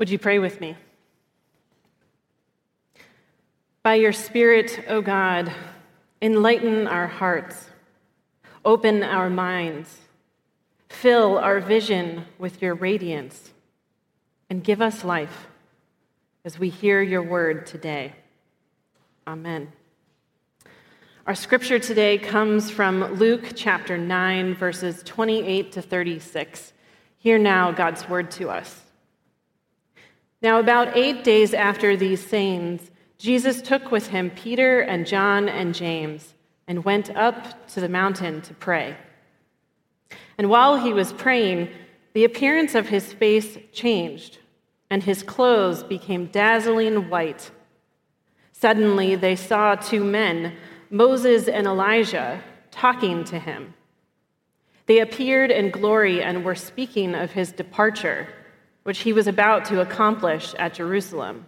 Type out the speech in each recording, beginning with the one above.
Would you pray with me? By your Spirit, O God, enlighten our hearts, open our minds, fill our vision with your radiance, and give us life as we hear your word today. Amen. Our scripture today comes from Luke chapter 9, verses 28 to 36. Hear now God's word to us. Now, about eight days after these sayings, Jesus took with him Peter and John and James and went up to the mountain to pray. And while he was praying, the appearance of his face changed, and his clothes became dazzling white. Suddenly, they saw two men Moses and Elijah, talking to him. They appeared in glory and were speaking of his departure, which he was about to accomplish at Jerusalem.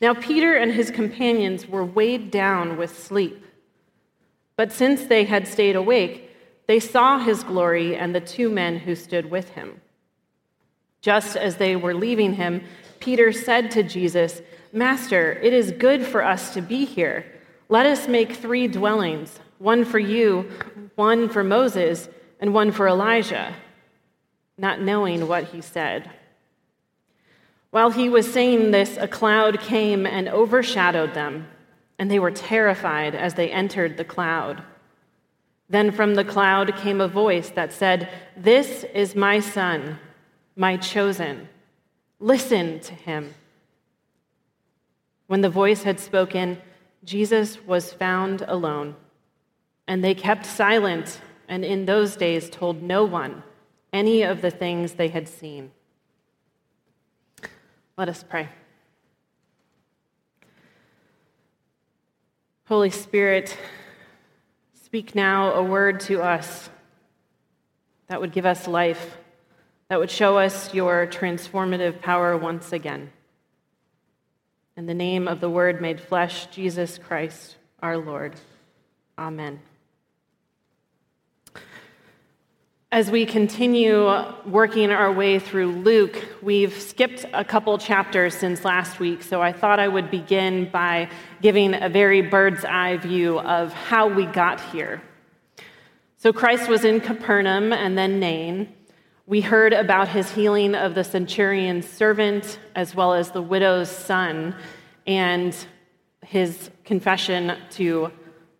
Now, Peter and his companions were weighed down with sleep. But since they had stayed awake, they saw his glory and the two men who stood with him. Just as they were leaving him, Peter said to Jesus, Master, it is good for us to be here. Let us make three dwellings one for you, one for Moses, and one for Elijah, not knowing what he said. While he was saying this, a cloud came and overshadowed them, and they were terrified as they entered the cloud. Then from the cloud came a voice that said, This is my son, my chosen. Listen to him. When the voice had spoken, Jesus was found alone, and they kept silent, and in those days told no one any of the things they had seen. Let us pray. Holy Spirit, speak now a word to us that would give us life, that would show us your transformative power once again. In the name of the Word made flesh, Jesus Christ, our Lord. Amen. As we continue working our way through Luke, we've skipped a couple chapters since last week, so I thought I would begin by giving a very bird's eye view of how we got here. So, Christ was in Capernaum and then Nain. We heard about his healing of the centurion's servant as well as the widow's son and his confession to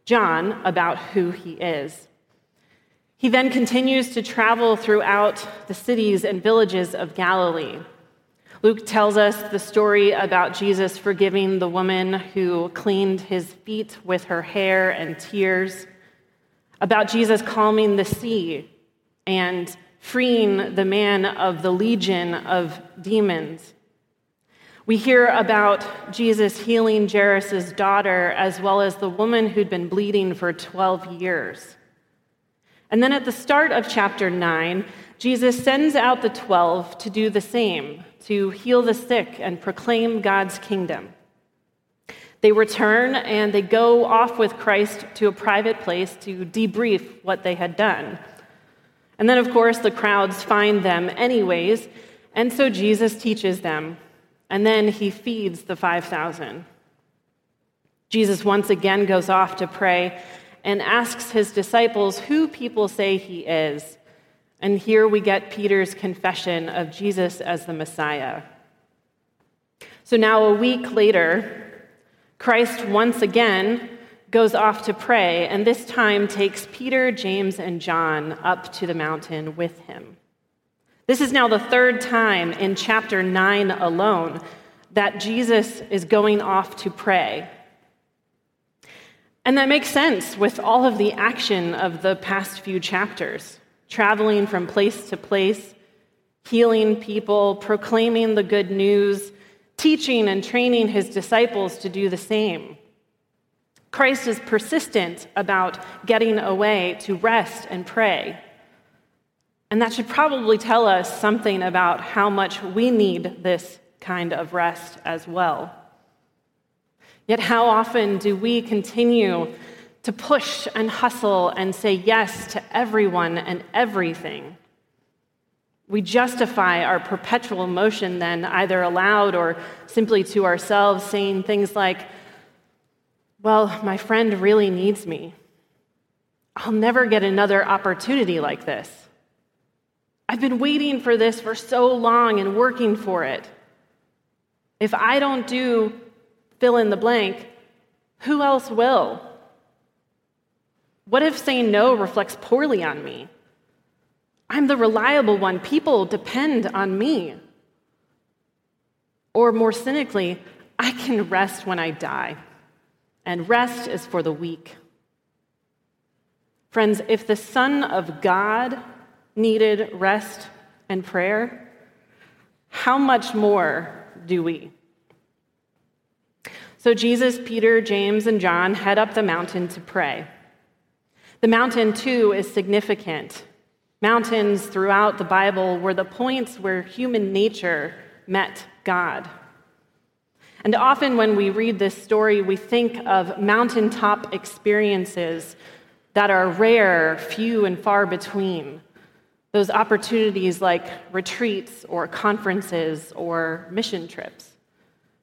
John about who he is. He then continues to travel throughout the cities and villages of Galilee. Luke tells us the story about Jesus forgiving the woman who cleaned his feet with her hair and tears, about Jesus calming the sea and freeing the man of the legion of demons. We hear about Jesus healing Jairus' daughter, as well as the woman who'd been bleeding for 12 years. And then at the start of chapter 9, Jesus sends out the 12 to do the same, to heal the sick and proclaim God's kingdom. They return and they go off with Christ to a private place to debrief what they had done. And then, of course, the crowds find them anyways, and so Jesus teaches them, and then he feeds the 5,000. Jesus once again goes off to pray and asks his disciples who people say he is. And here we get Peter's confession of Jesus as the Messiah. So now, a week later, Christ once again goes off to pray, and this time takes Peter, James, and John up to the mountain with him. This is now the third time in chapter 9 alone that Jesus is going off to pray. And that makes sense with all of the action of the past few chapters traveling from place to place, healing people, proclaiming the good news, teaching and training his disciples to do the same. Christ is persistent about getting away to rest and pray. And that should probably tell us something about how much we need this kind of rest as well. Yet, how often do we continue to push and hustle and say yes to everyone and everything? We justify our perpetual motion then, either aloud or simply to ourselves, saying things like, Well, my friend really needs me. I'll never get another opportunity like this. I've been waiting for this for so long and working for it. If I don't do fill in the blank, who else will? What if saying no reflects poorly on me? I'm the reliable one. People depend on me. Or more cynically, I can rest when I die, and rest is for the weak. Friends, if the Son of God needed rest and prayer, how much more do we? So Jesus, Peter, James, and John head up the mountain to pray. The mountain, too, is significant. Mountains throughout the Bible were the points where human nature met God. And often when we read this story, we think of mountaintop experiences that are rare, few, and far between. Those opportunities like retreats or conferences or mission trips,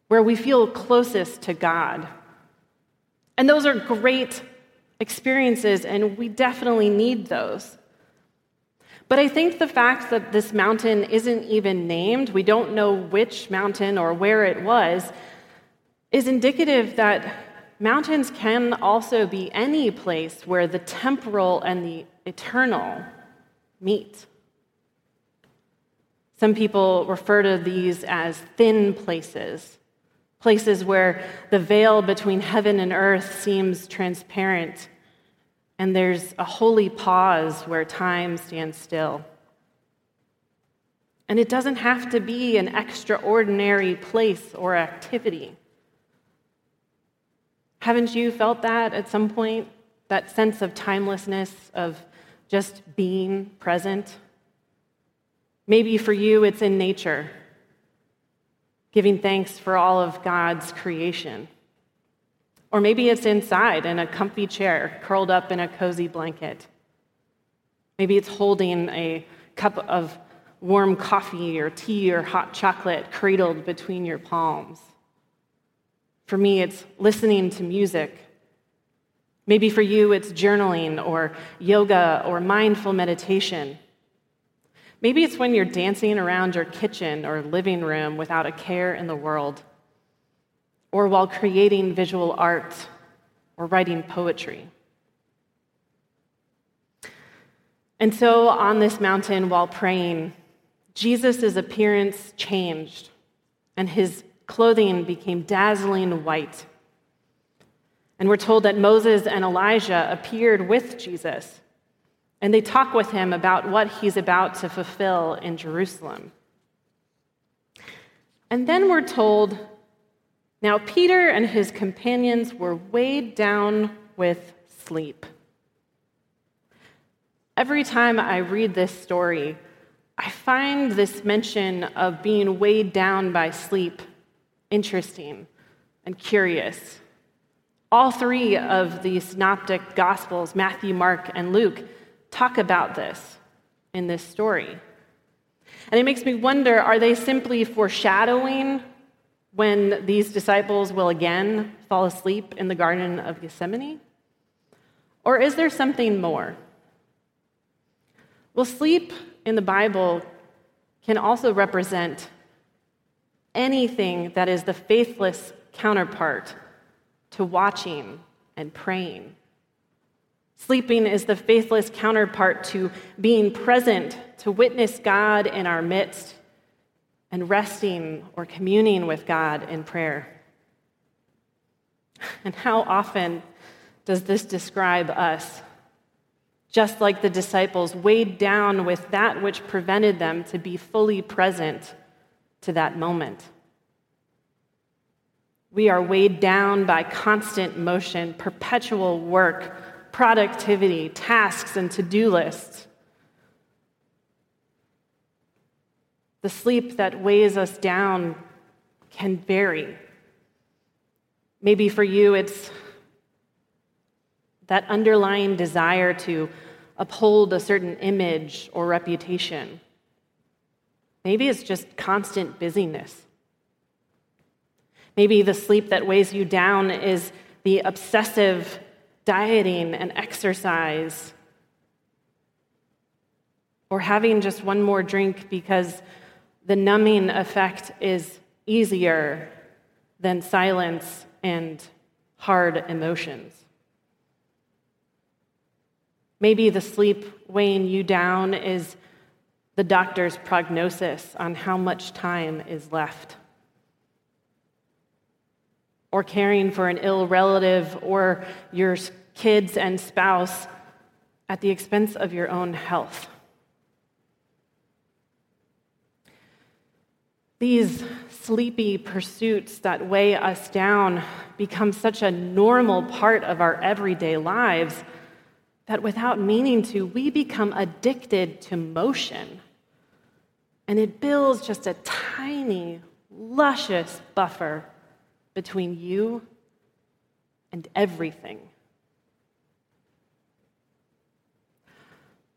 where we feel closest to God. And those are great experiences, and we definitely need those. But I think the fact that this mountain isn't even named, we don't know which mountain or where it was, is indicative that mountains can also be any place where the temporal and the eternal meet. Some people refer to these as thin places, places where the veil between heaven and earth seems transparent, and there's a holy pause where time stands still. And it doesn't have to be an extraordinary place or activity. Haven't you felt that at some point? That sense of timelessness, of just being present? Maybe for you, it's in nature giving thanks for all of God's creation. Or maybe it's inside in a comfy chair, curled up in a cozy blanket. Maybe it's holding a cup of warm coffee or tea or hot chocolate cradled between your palms. For me, it's listening to music. Maybe for you, it's journaling or yoga or mindful meditation. Maybe it's when you're dancing around your kitchen or living room without a care in the world, or while creating visual art or writing poetry. And so, on this mountain, while praying, Jesus' appearance changed, and his clothing became dazzling white. And we're told that Moses and Elijah appeared with Jesus and they talk with him about what he's about to fulfill in Jerusalem. And then we're told now Peter and his companions were weighed down with sleep. Every time I read this story, I find this mention of being weighed down by sleep interesting and curious. All three of the synoptic gospels, Matthew, Mark, and Luke, talk about this in this story. And it makes me wonder are they simply foreshadowing when these disciples will again fall asleep in the Garden of Gethsemane? Or is there something more? Well, sleep in the Bible can also represent anything that is the faithless counterpart to watching and praying. Sleeping is the faithless counterpart to being present, to witness God in our midst, and resting or communing with God in prayer. And how often does this describe us? Just like the disciples, weighed down with that which prevented them to be fully present to that moment. We are weighed down by constant motion, perpetual work, productivity, tasks, and to do lists. The sleep that weighs us down can vary. Maybe for you, it's that underlying desire to uphold a certain image or reputation. Maybe it's just constant busyness. Maybe the sleep that weighs you down is the obsessive dieting and exercise, or having just one more drink because the numbing effect is easier than silence and hard emotions. Maybe the sleep weighing you down is the doctor's prognosis on how much time is left. Or caring for an ill relative or your kids and spouse at the expense of your own health. These sleepy pursuits that weigh us down become such a normal part of our everyday lives that without meaning to, we become addicted to motion. And it builds just a tiny, luscious buffer between you and everything.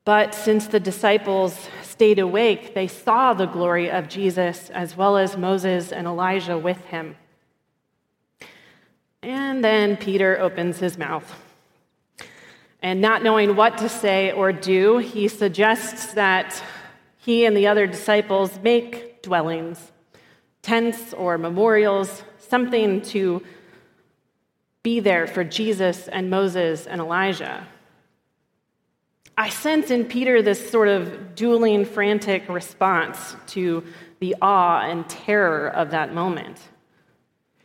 But since the disciples stayed awake, they saw the glory of Jesus as well as Moses and Elijah with him. And then Peter opens his mouth. And not knowing what to say or do, he suggests that he and the other disciples make dwellings, tents or memorials, something to be there for Jesus and Moses and Elijah. I sense in Peter this sort of dueling, frantic response to the awe and terror of that moment.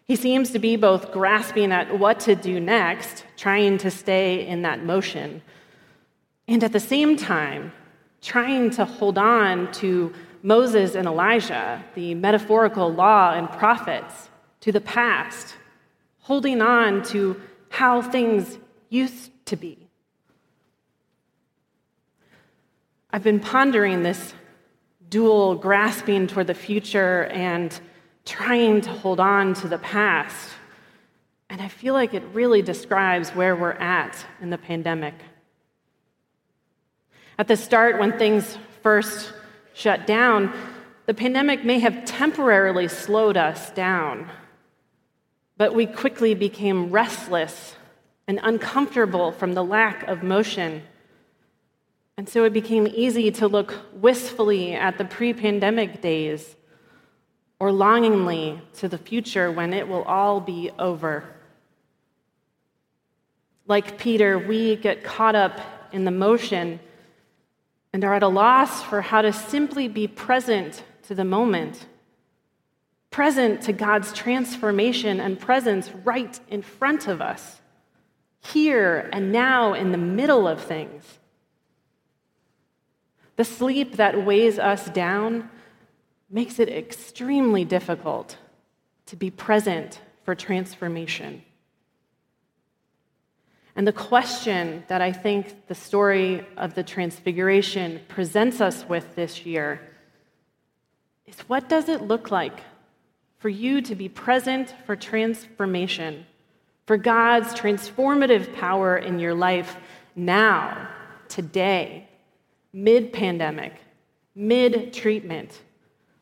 He seems to be both grasping at what to do next, trying to stay in that motion, and at the same time, trying to hold on to Moses and Elijah, the metaphorical law and prophets, to the past, holding on to how things used to be. I've been pondering this dual grasping toward the future and trying to hold on to the past. And I feel like it really describes where we're at in the pandemic. At the start, when things first shut down, the pandemic may have temporarily slowed us down, but we quickly became restless and uncomfortable from the lack of motion. And so it became easy to look wistfully at the pre pandemic days or longingly to the future when it will all be over. Like Peter, we get caught up in the motion and are at a loss for how to simply be present to the moment, present to God's transformation and presence right in front of us, here and now in the middle of things. The sleep that weighs us down makes it extremely difficult to be present for transformation. And the question that I think the story of the Transfiguration presents us with this year is what does it look like for you to be present for transformation, for God's transformative power in your life now, today, mid pandemic, mid treatment?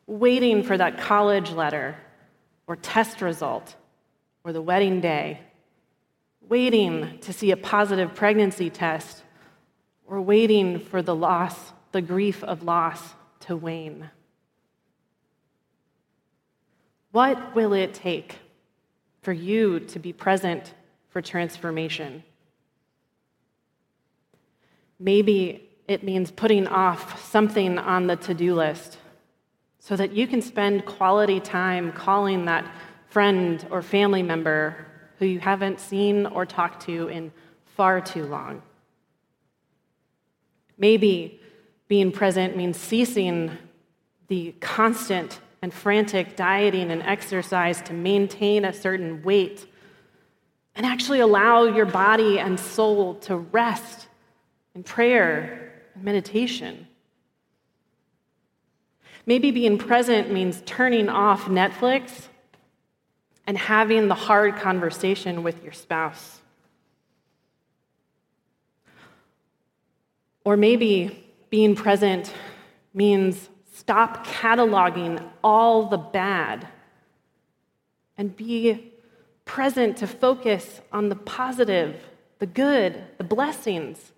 waiting for that college letter or test result or the wedding day, waiting to see a positive pregnancy test, or waiting for the loss, the grief of loss to wane. What will it take for you to be present for transformation? Maybe it means putting off something on the to do list so that you can spend quality time calling that friend or family member who you haven't seen or talked to in far too long. Maybe being present means ceasing the constant and frantic dieting and exercise to maintain a certain weight and actually allow your body and soul to rest in prayer and meditation. Maybe being present means turning off Netflix and having the hard conversation with your spouse. Or maybe being present means stop cataloging all the bad and be present to focus on the positive, the good, the blessings,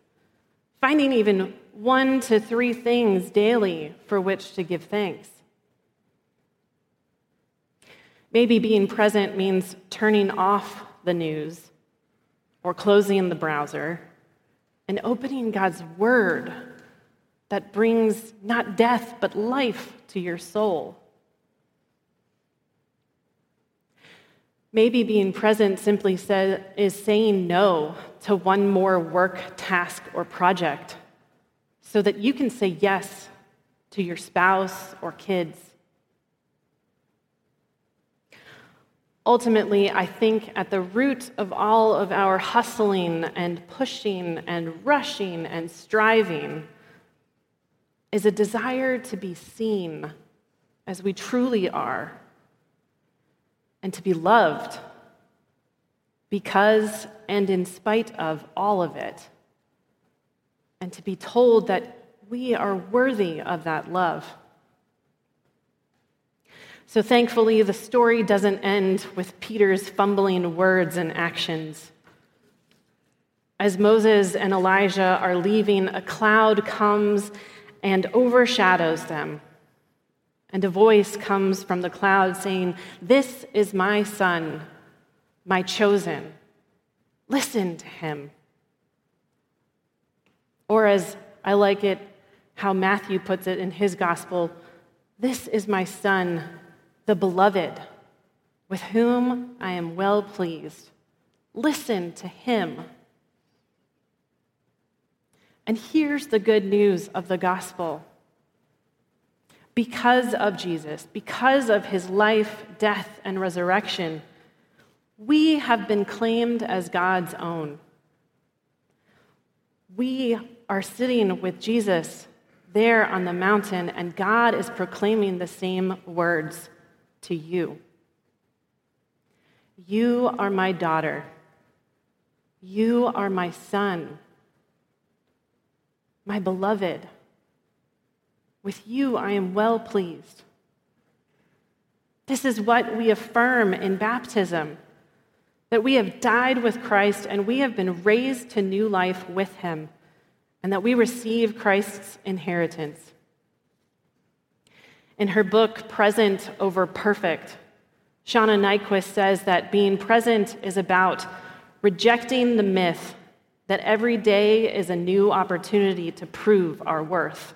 finding even one to three things daily for which to give thanks. Maybe being present means turning off the news or closing the browser and opening God's word that brings not death but life to your soul. Maybe being present simply is saying no to one more work, task, or project so that you can say yes to your spouse or kids. Ultimately, I think at the root of all of our hustling and pushing and rushing and striving is a desire to be seen as we truly are and to be loved because and in spite of all of it, and to be told that we are worthy of that love. So thankfully, the story doesn't end with Peter's fumbling words and actions. As Moses and Elijah are leaving, a cloud comes and overshadows them. And a voice comes from the cloud saying, This is my son, my chosen. Listen to him. Or, as I like it, how Matthew puts it in his gospel, This is my son, the beloved, with whom I am well pleased. Listen to him. And here's the good news of the gospel because of Jesus, because of his life, death, and resurrection, we have been claimed as God's own. We are sitting with Jesus there on the mountain, and God is proclaiming the same words to you. You are my daughter. You are my son, my beloved. With you I am well pleased. This is what we affirm in baptism that we have died with Christ and we have been raised to new life with him, and that we receive Christ's inheritance. In her book, Present Over Perfect, Shauna Niequist says that being present is about rejecting the myth that every day is a new opportunity to prove our worth.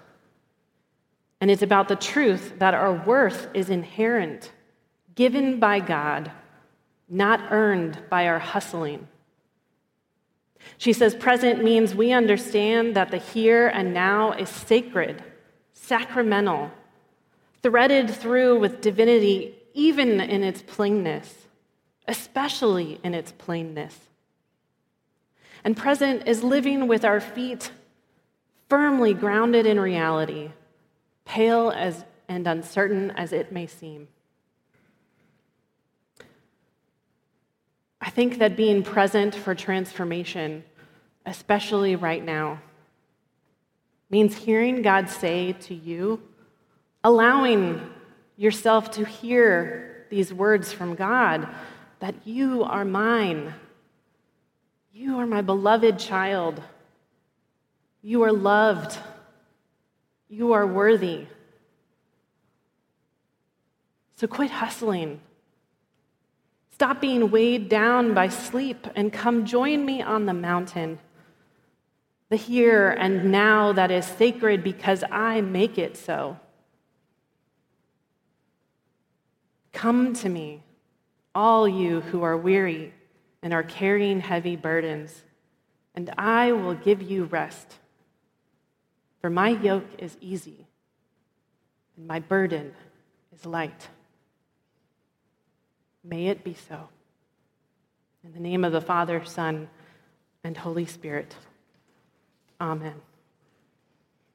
And it's about the truth that our worth is inherent, given by God, not earned by our hustling. She says present means we understand that the here and now is sacred, sacramental, threaded through with divinity, even in its plainness, especially in its plainness. And present is living with our feet firmly grounded in reality pale as, and uncertain as it may seem. I think that being present for transformation, especially right now, means hearing God say to you, allowing yourself to hear these words from God that you are mine. You are my beloved child. You are loved. You are worthy. So quit hustling. Stop being weighed down by sleep and come join me on the mountain. The here and now that is sacred because I make it so. Come to me, all you who are weary and are carrying heavy burdens, and I will give you rest. For my yoke is easy and my burden is light. May it be so. In the name of the Father, Son, and Holy Spirit. Amen.